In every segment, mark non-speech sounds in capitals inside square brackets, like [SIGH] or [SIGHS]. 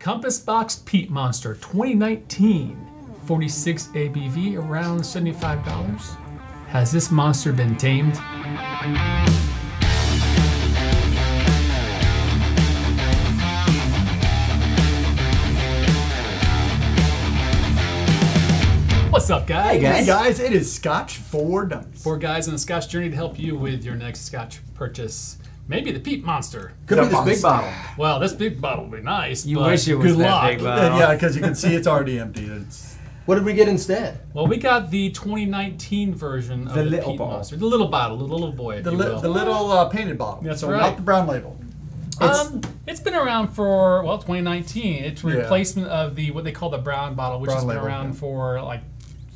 Compass Box Peat Monster 2019, 46 ABV, around $75. Has this monster been tamed? What's up, guys? Hey, guys. Guys, it is Scotch for Dummies. Four guys on a Scotch journey to help you with your next Scotch purchase. Maybe the Peat Monster. Could be this big bottle. Well, this big bottle would be nice. You but wish it was good that luck. big bottle. [LAUGHS] Yeah, because you can see it's already empty. It's What did we get instead? Well, we got the 2019 version of The the, little Peat bottle. Monster, the little bottle, the little boy, if the, you li- will. the little uh, painted bottle. That's so right. not the brown label. um, it's been around for well, 2019. It's Yeah. replacement of the what they call the brown bottle, which Brown has been label, around yeah. for like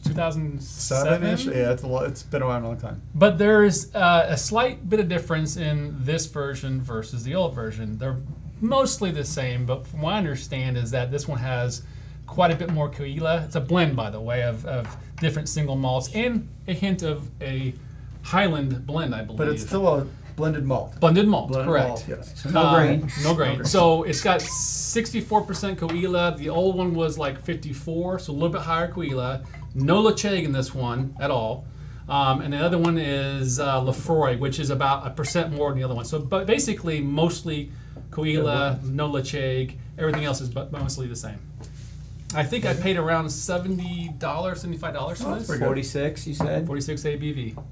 2007 Seven-ish. Yeah, it's a lot. It's been around a long time. But there's uh, a slight bit of difference in this version versus the old version. They're mostly the same, but from what I understand is that this one has quite a bit more Caol Ila. It's a blend, by the way, of, of different single malts and a hint of a Highland blend, I believe. But it's still a blended malt. blended malt, Blended correct. malt, yes. No Uh, grain. No grain. So it's got 64% Caol Ila. The old one was like 54, so a little bit higher Caol Ila. No Ledaig in this one at all. Um, and the other one is uh, Laphroaig, which is about a percent more than the other one. So, but basically, mostly Caol Ila, no Ledaig. Everything else is bu- mostly the same. I think I paid around seventy dollars, seventy-five dollars for Oh, this. 46, you said? Forty-six ABV. All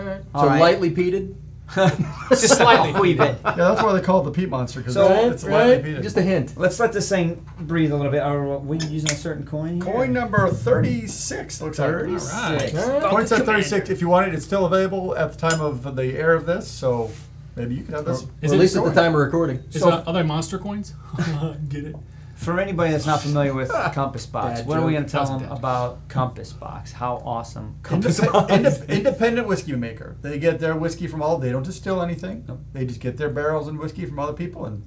right. So right. lightly peated. Just slightly Wee bit. Yeah, that's why they call it the peat monster because So- it's lightly right? peated. Just a hint. Let's let this thing breathe a little bit. Are we using a certain coin here? Coin number thirty-six looks like. 36. Alright. All right. Coin set thirty-six. If you want it, it's still available at the time of the air of this. So maybe you can have this. Is Or it at least at a- the time of recording. Is So- it other monster coins? [LAUGHS] Get it? For anybody that's not familiar with [LAUGHS] Compass Box, Bad what are we joke. going to tell That was them bad. about Compass Box? How awesome Compass Indep- Box indep- is. [LAUGHS] independent whiskey maker. They get their whiskey from all. They don't distill anything. Nope. They just get their barrels and whiskey from other people. And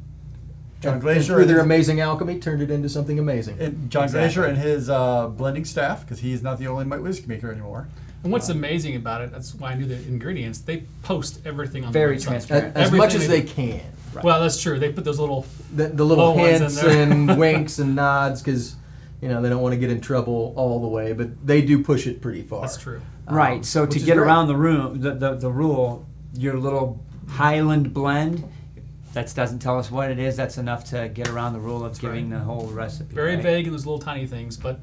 John And- Glaser and through and their his- amazing alchemy, turned it into something amazing. and John Exactly. Glaser and his uh, blending staff, because he's not the only mi- whiskey maker anymore. And what's amazing about it, that's why I knew the ingredients, they post everything on Very the website. transparent. as, as much as Everything they can. Well, that's true. They put those little. The, the little Low hints and [LAUGHS] winks and nods because you know they don't want to get in trouble all the way, but they do push it pretty far. That's true. Um, Right. So to get great. around the room, the, the the rule, your little Highland blend, that doesn't tell us what it is. That's enough to get around the rule of giving right. the whole recipe. Very right? vague in those little tiny things, but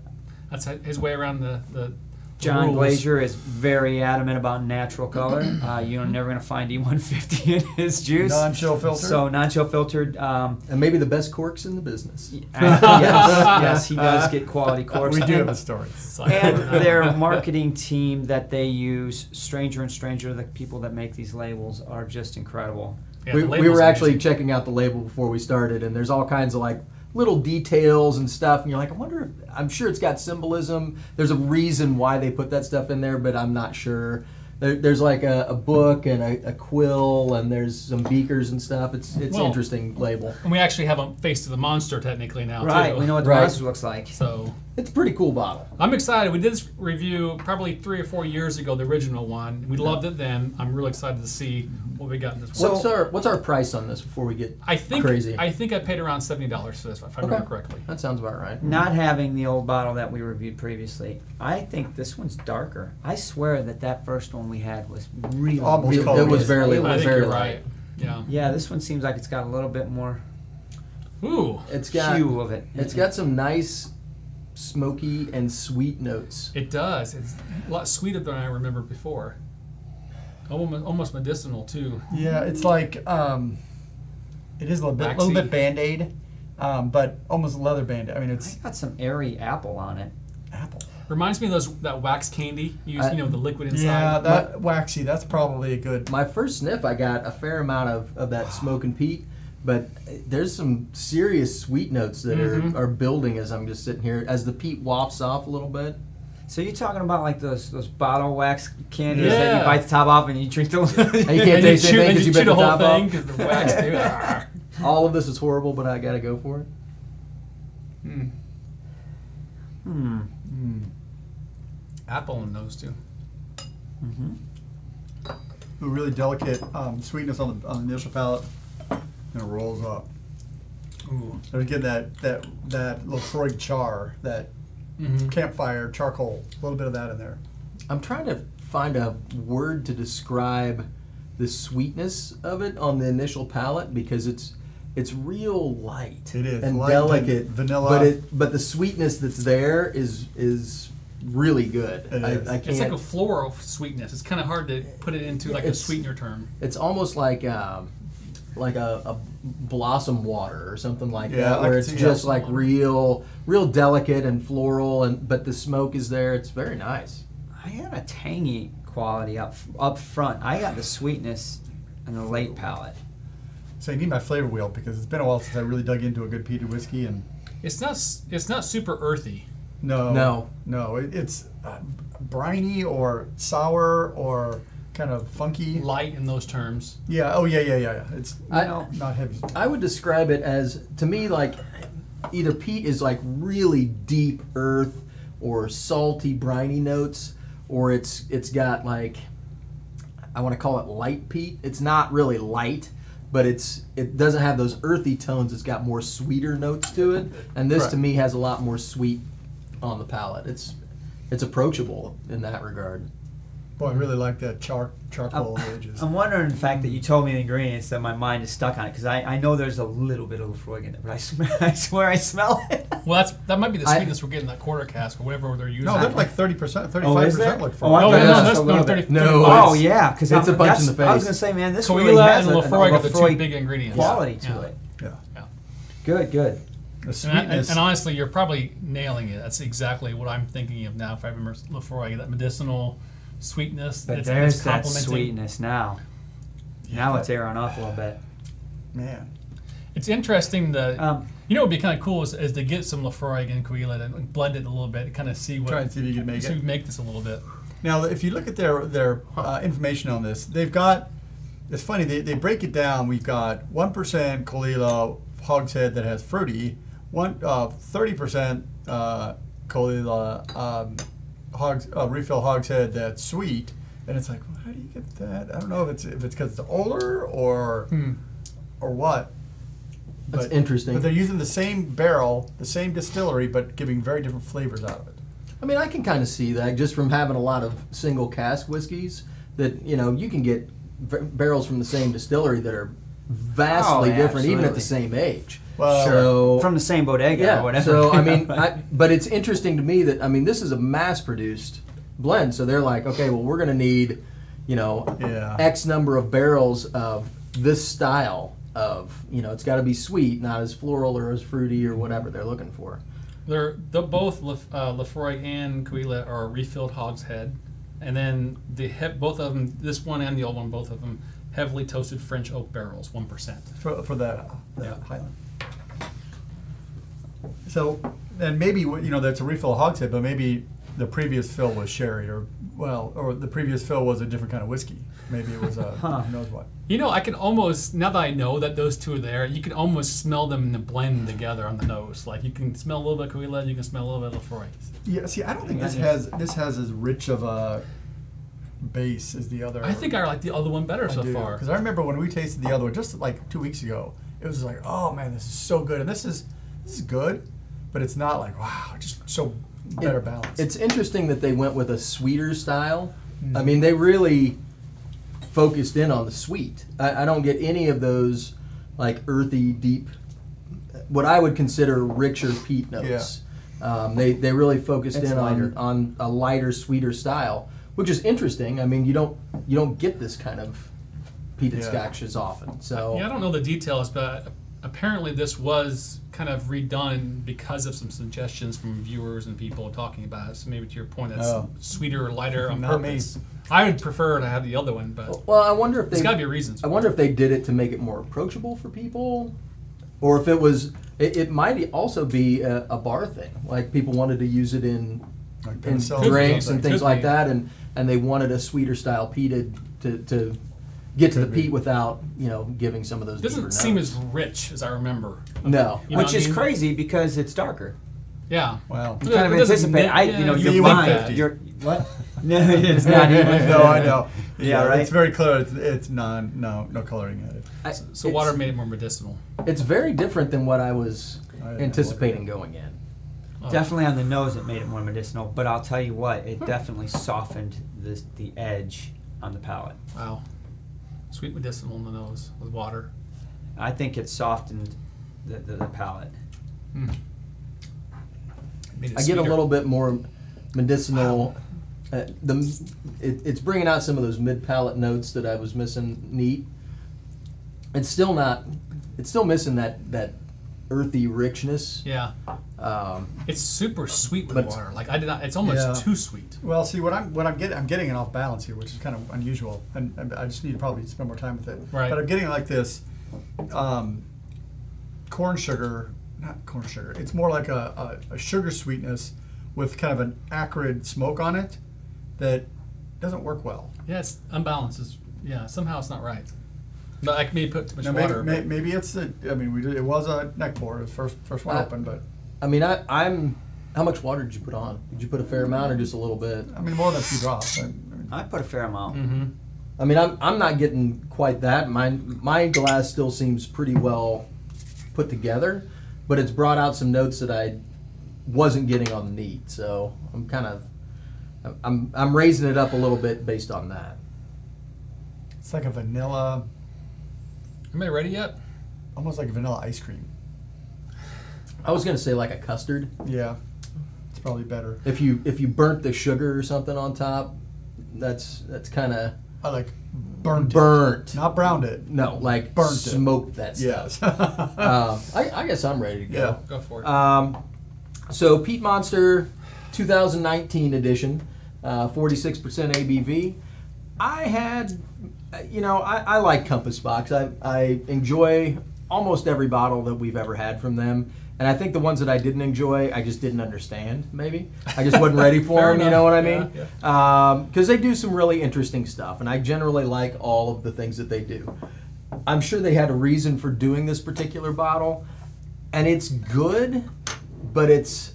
that's his way around the. the John rules. Glaser is very adamant about natural color. [CLEARS THROAT] Uh, you're never going to find E150 [LAUGHS] in his juice. Non-chill filter. So non-chill filtered. Um, and maybe the best corks in the business. [LAUGHS] yes, yes, he does [LAUGHS] get quality corks. we do And- have a story. And their marketing team that they use, Stranger and Stranger, the people that make these labels are just incredible. Yeah, we, we were actually amazing. checking out the label before we started, and there's all kinds of like little details and stuff, and you're like, I wonder if I'm sure it's got symbolism. There's a reason why they put that stuff in there, but I'm not sure. There, there's like a, a book and a, a quill, and there's some beakers and stuff. It's it's Well- interesting label. And we actually have a face to the monster technically now Right, too. we know what the Right. monster looks like. So It's a pretty cool bottle. I'm excited. We did this review probably three or four years ago, the original one. We loved it then. I'm really excited to see what we got in this one. So- what's our what's our price on this before we get? I think crazy. I think I paid around seventy dollars for this, one, if I Okay. remember correctly. That sounds about right. Not having the old bottle that we reviewed previously, I think this one's darker. I swear that that first one we had was really, Almost really It, it was very, it I was think very you're light. right. Yeah. Yeah, this one seems like it's got a little bit more Ooh. It's got hue of it. it's got some nice smoky and sweet notes. It does. It's a lot sweeter than I remember before. Almost, almost medicinal too. Yeah, it's like um, it is a little bit, Waxy. little bit band aid, um, but almost leather band. Aid. I mean, It's it's got some airy apple on it. apple. Reminds me of those that wax candy. You, use, I- you know the liquid inside. Yeah, that waxy. That's probably a good. My first sniff, I got a fair amount of, of that smoke and peat, but there's some serious sweet notes that Mhm. are, are building as I'm just sitting here. As the peat wafts off a little bit, So you're talking about like those those bottle wax candies that you bite the top off and you drink the. [LAUGHS] you [LAUGHS] can't and you taste chew, anything and 'cause you you bit the the whole top thing because the wax [LAUGHS] too. Ah. all of this is horrible, but I gotta go for it. Hmm. Hmm. Apple in those two. Mm-hmm. A really delicate um, sweetness on the, on the initial palate, and it rolls up. Ooh. I was getting that that that Laphroaig char, that Mhm. campfire charcoal, a little bit of that in there. I'm trying to find a word to describe the sweetness of it on the initial palate because it's it's real light It is, and light, delicate, van- vanilla. But it but the sweetness that's there is is really good. It I, is. I It's like a floral sweetness. It's kind of hard to put it into like a sweetener term. It's almost like um, like a, a blossom water or something like Yeah, that, where it's just that. like real real delicate and floral, and but the smoke is there. It's very nice. I got a tangy quality up up front. I got the sweetness and the late palate. So I need my flavor wheel because it's been a while since I really dug into a good peated whiskey and It's not. It's not super earthy. no, No. no, it, it's uh, briny or sour or kind of funky. Light in those terms. Yeah. Oh yeah, yeah, yeah. yeah. It's I- no, not heavy. I would describe it as to me like either peat is like really deep earth or salty briny notes or it's it's got like I want to call it light peat. It's not really light, but it's it doesn't have those earthy tones. It's got more sweeter notes to it, and this to me has a lot more sweet on the palate. It's it's approachable in that regard. Boy, I really like that char charcoal I'm, edges. I'm wondering the fact that you told me the ingredients that my mind is stuck on it because I, I know there's a little bit of Laphroaig in it, but I, sm- [LAUGHS] I swear I smell it. Well, that's that might be the I- sweetness we're getting that quarter cask or whatever they're using. no, they're like thirty percent, thirty-five oh, is there? percent Look for Oh, I Oh, thought no, was that's no, 30, bit. No, 35. it's- Oh yeah, because it's a punch in the face. I was face. gonna say, man, this Caol Ila really has and a, Laphroaig a are the two big ingredients. quality to Yeah. it. Yeah, Yeah. Good, good. the And, I- sweetness. and honestly, you're probably nailing it. That's exactly what I'm thinking of now. If I remember Laphroaig, that medicinal sweetness. But it's, there's it's that sweetness now. Now that- it's airing off a little bit. man. It's interesting that Um, you know what would be kind of cool is, is to get some Laphroaig and Caol Ila and blend it a little bit, and kind of see what Try and see if you can make see it. make this a little bit. Now, if you look at their their uh, information on this, they've got. It's funny they, they break it down. We've got one percent Caol Ila hogshead that has fruity, one uh, thirty percent uh, Caol Ila um, hogs uh, refill hogshead that's sweet, and it's like, well, how do you get that? I don't know if it's if it's because it's older or Hmm. or what. That's interesting. But they're using the same barrel, the same distillery, but giving very different flavors out of it. I mean, I can kind of see that just from having a lot of single cask whiskeys. That you know, you can get v- barrels from the same distillery that are vastly Oh, yeah, different, even at the same age. Well, so from the same bodega yeah. or whatever. So I mean, [LAUGHS] I, but it's interesting to me that I mean, this is a mass-produced blend. So they're like, okay, well, we're going to need, you know, Yeah. X number of barrels of this style of, you know, it's got to be sweet, not as floral or as fruity or whatever they're looking for. They're, they're both Lef, uh, Laphroaig and Caol Ila are refilled hogshead, and then the he- both of them, this one and the old one, both of them heavily toasted French oak barrels, one percent. for, for that, uh, that Yeah. Highland. So, and maybe you know that's a refill hogshead, but maybe the previous fill was sherry, or well, or the previous fill was a different kind of whiskey. Maybe it was a [LAUGHS] Huh. who knows what. You know, I can almost now that I know that those two are there, you can almost smell them in the blend together on the nose. Like you can smell a little bit of Caol Ila, you can smell a little bit of Laphroaig. Yeah, see, I don't think this it has this has as rich of a base as the other. I think I like the other one better so far. because I remember when we tasted the other one just like two weeks ago. It was like, oh man, this is so good, and this is this is good, but it's not like wow, just so better balanced. It's interesting that they went with a sweeter style. I Mhm. mean, they really focused in on the sweet. I, I don't get any of those like earthy, deep, what I would consider richer peat notes. Um, they they really focused It's in lighter. on, on a lighter, sweeter style, which is interesting. I mean, you don't you don't get this kind of peated Yeah. scotches often. So Yeah, I don't know the details, but apparently this was kind of redone because of some suggestions from viewers and people talking about it. So maybe to your point, that's Oh. sweeter or lighter on Not me. purpose. I would prefer to have the other one, but well, I wonder if there's they got to be reasons. I wonder if they did it to make it more approachable for people, or if it was. It, it might also be a, a bar thing, like people wanted to use it in Like in penicillin or drinks and something. things Could like be. that, and and they wanted a sweeter style peated to to get to the Could be. peat without you know giving some of those. It doesn't seem notes. as rich as I remember. no. You know Which what I is mean? crazy because it's darker. Yeah. Wow. You kind of It doesn't anticipate. make- I, yeah, you know, it's your even mind. 50. You're what? No, [LAUGHS] it's not even. no, I [LAUGHS] know. Yeah, right. It's very clear. It's, it's non, no, no coloring added. I- So it's- water made it more medicinal. It's very different than what I was I- I anticipating like going in. Oh. Definitely on the nose, it made it more medicinal. But I'll tell you what, it definitely softened this, the edge on the palate. Wow. Sweet medicinal on the nose with water. I think it softened the, the, the palate. Mm. Made it I get a little bit more medicinal. Uh, the it, it's bringing out some of those mid palate notes that I was missing. Neat. It's still not. It's still missing that that earthy richness. Yeah. Um, It's super sweet with water. Like I did not. It's almost Yeah. too sweet. Well, see what I'm what I'm getting I'm getting it off balance here, which is kind of unusual, and, and I just need to probably spend more time with it. Right. But I'm getting like this um, corn sugar, not corn sugar. It's more like a, a, a sugar sweetness with kind of an acrid smoke on it that doesn't work well. Yeah, it's unbalanced. It's, yeah, somehow it's not right. But I maybe put too much Now, maybe, water. may, maybe it's the. I mean, we did, it was a neck pour, the first first one Uh, open, but I mean, I, I'm. How much water did you put on? Did you put a fair amount or just a little bit? I mean more than a few drops. I, I mean, I put a fair amount. Mm-hmm. I mean, I'm, I'm not getting quite that. My my glass still seems pretty well put together, but it's brought out some notes that I wasn't getting on the neat. So I'm kind of I'm I'm raising it up a little bit based on that. it's like a vanilla, Am I ready yet? almost like vanilla ice cream. I was gonna say like a custard. Yeah, it's probably better. If you if you burnt the sugar or something on top, that's that's kind of I like burnt, burnt. it, not browned it. No, like Burnt it. smoked that stuff. Yes. [LAUGHS] um, I, I guess I'm ready to go. Yeah. Go for it. Um, so Peat Monster 2019 edition, uh, 46% ABV. I had, you know, I, I like Compass Box. I, I enjoy almost every bottle that we've ever had from them. And I think the ones that I didn't enjoy, I just didn't understand, maybe. I just wasn't ready [LAUGHS] for them, you know what I mean? Yeah, mean? Because they do some really interesting stuff. And I generally like all of the things that they do. I'm sure they had a reason for doing this particular bottle, and it's good, but it's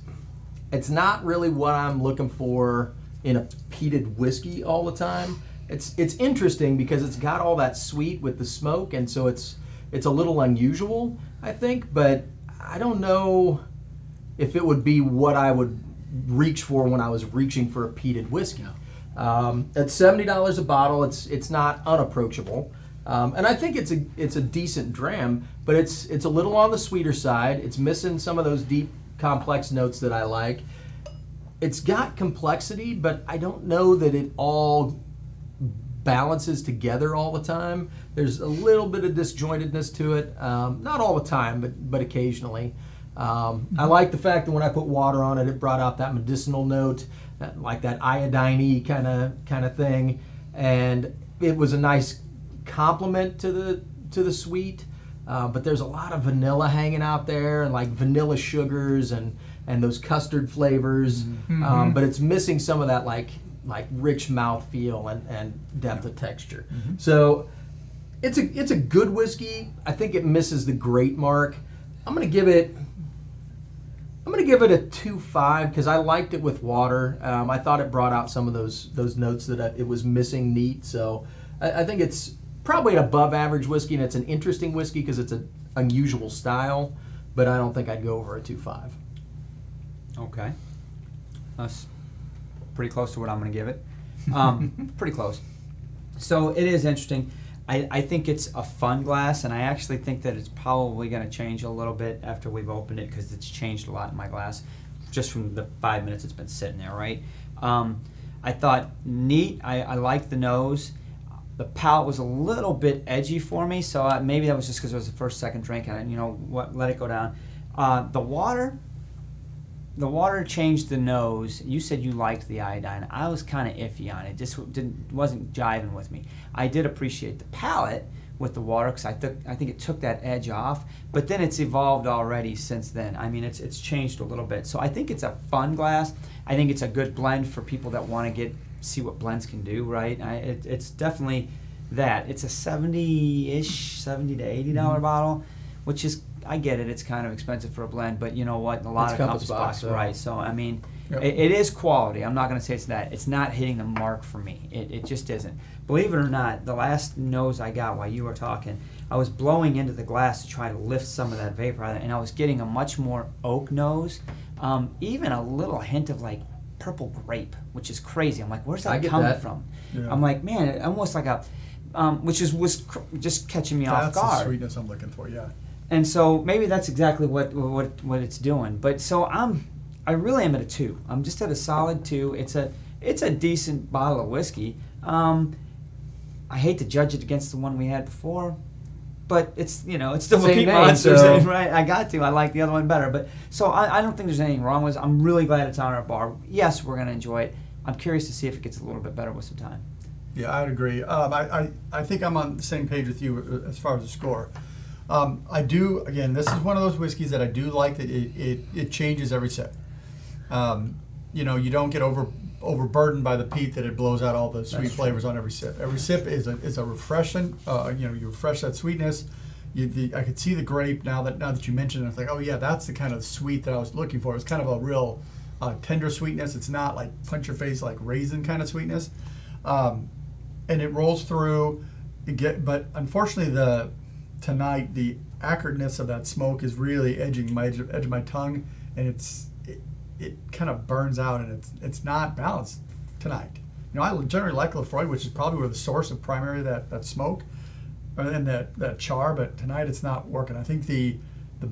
it's not really what I'm looking for in a peated whiskey all the time. It's it's interesting because it's got all that sweet with the smoke, and so it's it's a little unusual, I think. But I don't know if it would be what I would reach for when I was reaching for a peated whiskey. Um, at seventy dollars a bottle, it's it's not unapproachable, um, and I think it's a it's a decent dram, but it's it's a little on the sweeter side. It's missing some of those deep, complex notes that I like. It's got complexity, but I don't know that it all balances together all the time. There's a little bit of disjointedness to it, um, not all the time, but but occasionally. Um, I like the fact that when I put water on it, it brought out that medicinal note, that, like that iodine kind of kind of thing, and it was a nice complement to the to the sweet. Uh, but there's a lot of vanilla hanging out there, and like vanilla sugars and and those custard flavors. Um, but it's missing some of that like like rich mouth feel and, and depth of texture. So it's a it's a good whiskey. I think it misses the great mark. I'm gonna give it. I'm gonna give it a two five because I liked it with water. Um, I thought it brought out some of those those notes that I, it was missing neat. So I, I think it's probably an above average whiskey, and it's an interesting whiskey because it's an unusual style. But I don't think I'd go over a two five. Okay. That's pretty close to what I'm going to give it. Um, [LAUGHS] pretty close. So it is interesting. I, I think it's a fun glass, and I actually think that it's probably going to change a little bit after we've opened it because it's changed a lot in my glass just from the five minutes it's been sitting there, right? Um, I thought neat. I, I liked the nose. The palate was a little bit edgy for me, so I, maybe that was just because it was the first, second drink, and I, you know what, let it go down. Uh, the water, the water changed the nose. You said you liked the iodine. I was kind of iffy on it. Just didn't wasn't jiving with me. I did appreciate the palate with the water because I took I think it took that edge off. But then it's evolved already since then. I mean, it's it's changed a little bit. So I think it's a fun glass. I think it's a good blend for people that want to get see what blends can do. Right? I, it, it's definitely that. It's a seventy-ish, seventy to eighty dollar mm-hmm. bottle which is I get it. It's kind of expensive for a blend, but you know what? A lot It's of Compass Box, Box, so- right? So I mean, Yep. it, it is quality. I'm not going to say it's that. It's not hitting the mark for me. It, it just isn't. Believe it or not, the last nose I got while you were talking, I was blowing into the glass to try to lift some of that vapor out, of it, and I was getting a much more oak nose, um, even a little hint of like purple grape, which is crazy. I'm like, where's that coming that. from? Yeah. I'm like, man, it, almost like a, um, which is was cr- just catching me off guard. That's the sweetness I'm looking for. Yeah. And so maybe that's exactly what what what it's doing. But so I'm I really am at a two. I'm just at a solid two. It's a it's a decent bottle of whiskey. Um, I hate to judge it against the one we had before, but it's you know it's still a Same Pete name, Monster, [LAUGHS] so- right? I got to. I like the other one better. But so I, I don't think there's anything wrong with it. I'm really glad it's on our bar. Yes, we're gonna enjoy it. I'm curious to see if it gets a little bit better with some time. Yeah, I'd agree. Um, I, I, I think I'm on the same page with you as far as the score. Um, I do, again, this is one of those whiskeys that I do like that it, it, it changes every sip. Um, you know, you don't get over overburdened by the peat that it blows out all the sweet That's true. flavors on every sip. Every sip is a, is a refreshing, uh, you know, you refresh that sweetness. You, the, I could see the grape now that now that you mentioned it. It's like, oh yeah, that's the kind of sweet that I was looking for. It's kind of a real uh, tender sweetness. It's not like punch your face like raisin kind of sweetness. Um, and it rolls through. It get, but unfortunately, the tonight the acridness of that smoke is really edging my edge, of- edge of my tongue, and it's it, it kind of burns out, and it's it's not balanced tonight. You know, I generally like Laphroaig, which is probably where the source of primary that that smoke, uh, and that that char, but tonight it's not working. I think the the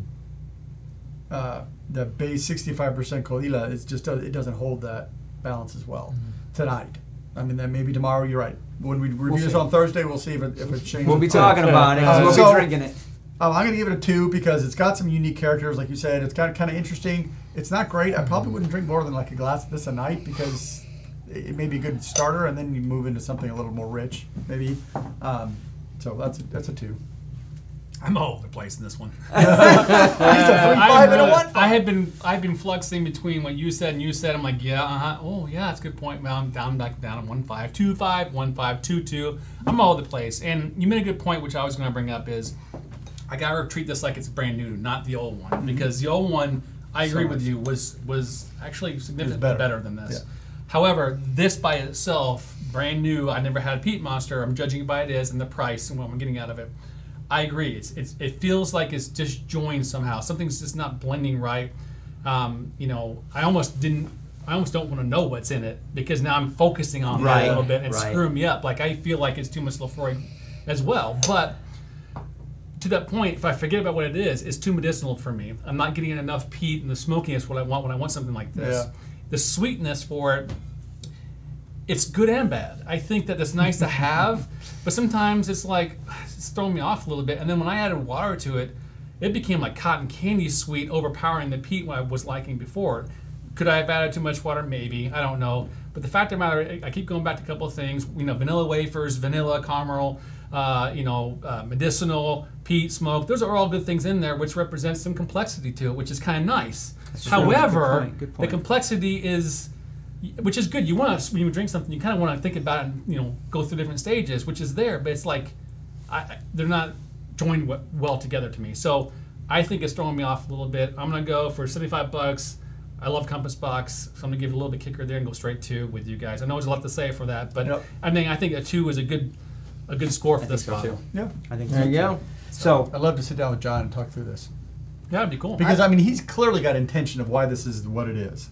uh, the base 65% Caol Ila is just it doesn't hold that balance as well tonight. I mean, then maybe tomorrow. You're right. When we review this see. on Thursday, we'll see if it, if it changes. We'll be talking about it. 'cause Uh, we'll so- be drinking it. Um, I'm going to give it a two because it's got some unique characters, like you said. It's got kind of interesting. It's not great. I probably wouldn't drink more than like a glass of this a night because it it may be a good starter, and then you move into something a little more rich, maybe. Um, so that's a, that's a two. I'm all over the place in this one. [LAUGHS] He's a three, I'm five, and a really- one. I had been I've been fluxing between what you said and you said. I'm like, yeah, uh huh. Oh, yeah, that's a good point. Now I'm down back down at one five, two five, one five, two two. I'm all over the place. And you made a good point, which I was going to bring up is I gotta treat this like it's brand new, not the old one, because the old one, I agree So with you, was was actually significantly better. better. than this. Yeah. However, this by itself, brand new. I never had a peat monster. I'm judging it by it is and the price and what I'm getting out of it. I agree. It's, it's it feels like it's disjoined somehow. Something's just not blending right. Um, you know, I almost didn't. I almost don't want to know what's in it because now I'm focusing on that a little bit and right. screwing me up. Like I feel like it's too much Laphroaig as well. But to that point, if I forget about what it is, it's too medicinal for me. I'm not getting enough peat and the smokiness what I want when I want something like this. Yeah. The sweetness for it, it's good and bad. I think that it's nice to [LAUGHS] have, but sometimes it's like [SIGHS] it's throwing me off a little bit. And then when I added water to it, it became like cotton candy sweet, overpowering the peat I was liking before. Could I have added too much water? Maybe. I don't know. But the fact of the matter, I keep going back to a couple of things. You know, vanilla wafers, vanilla caramel, uh, you know, uh, medicinal, peat, smoke. Those are all good things in there, which represents some complexity to it, which is kind of nice. true. However, Good point, good the complexity is, which is good. You want to when you drink something, you kind of want to think about it and you know go through different stages, which is there. But it's like, I, I, they're not joined w- well together to me. So I think it's throwing me off a little bit. I'm gonna go for 75 bucks. I love Compass Box, so I'm gonna give it a little bit kicker there and go straight two with you guys. I know there's a lot to say for that, but Yep. I mean I think a two is a good a good score for I this so bottle. too. Yeah, I think There so you too. go. So I'd love to sit down with John and talk through this Yeah, that'd be cool. because I mean he's clearly got intention of why this is what it is,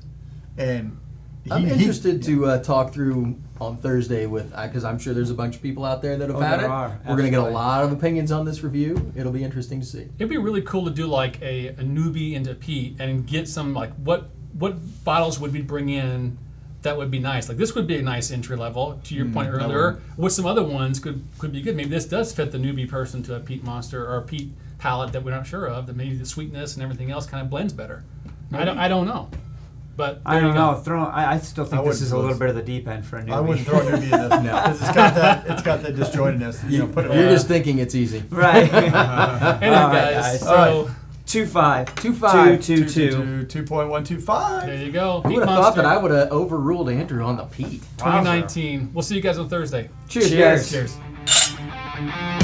and he, I'm he- interested to uh, talk through on Thursday with because I'm sure there's a bunch of people out there that have Oh, had there it. are, We're gonna get a lot of opinions on this review. It'll be interesting to see. It'd be really cool to do like a, a newbie into peat and get some like what what bottles would we bring in that would be nice. Like this would be a nice entry level. To your point earlier, what some other ones could could be good. Maybe this does fit the newbie person to a peat monster or a peat palate that we're not sure of. That maybe the sweetness and everything else kind of blends better. I don't I don't know, but I don't know. Throw. I, I still think I this is a little bit of the deep end for a newbie. I wouldn't throw a newbie in this [LAUGHS] now because it's got that it's got that disjointedness. You know, put it. You're on. just thinking it's easy. [LAUGHS] right. [LAUGHS] Anyway, All right, guys, guys. so All two five. Two five. Two two two. two two point one two five. there you go. Who would have thought that I would have overruled Andrew on the Pete? 2019. We'll see you guys on Thursday. Cheers. Cheers. Cheers.